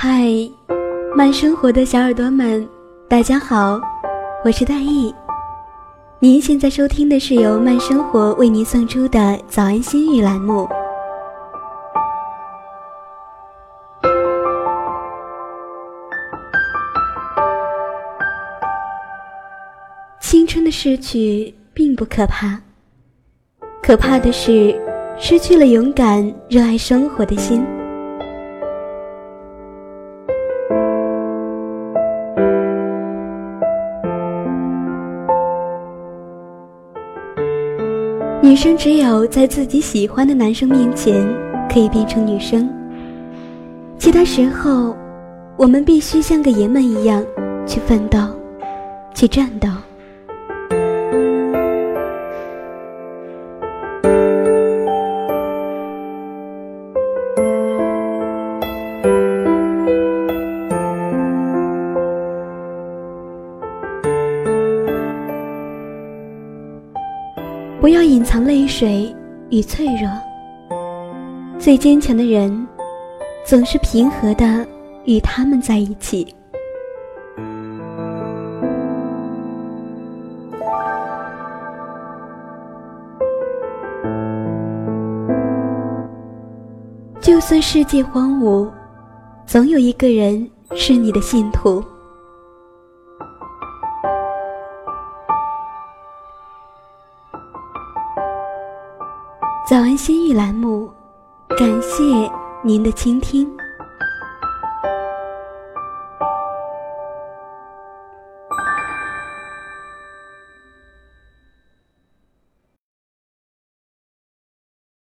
嗨慢生活的小耳朵们，大家好，我是大意。您现在收听的是由慢生活为您送出的早安心语栏目。青春的逝去并不可怕，可怕的是失去了勇敢、热爱生活的心。女生只有在自己喜欢的男生面前可以变成女生，其他时候，我们必须像个爷们一样去奋斗，去战斗。不要隐藏泪水与脆弱。最坚强的人，总是平和的与他们在一起。就算世界荒芜，总有一个人是你的信徒。早安心语栏目，感谢您的倾听。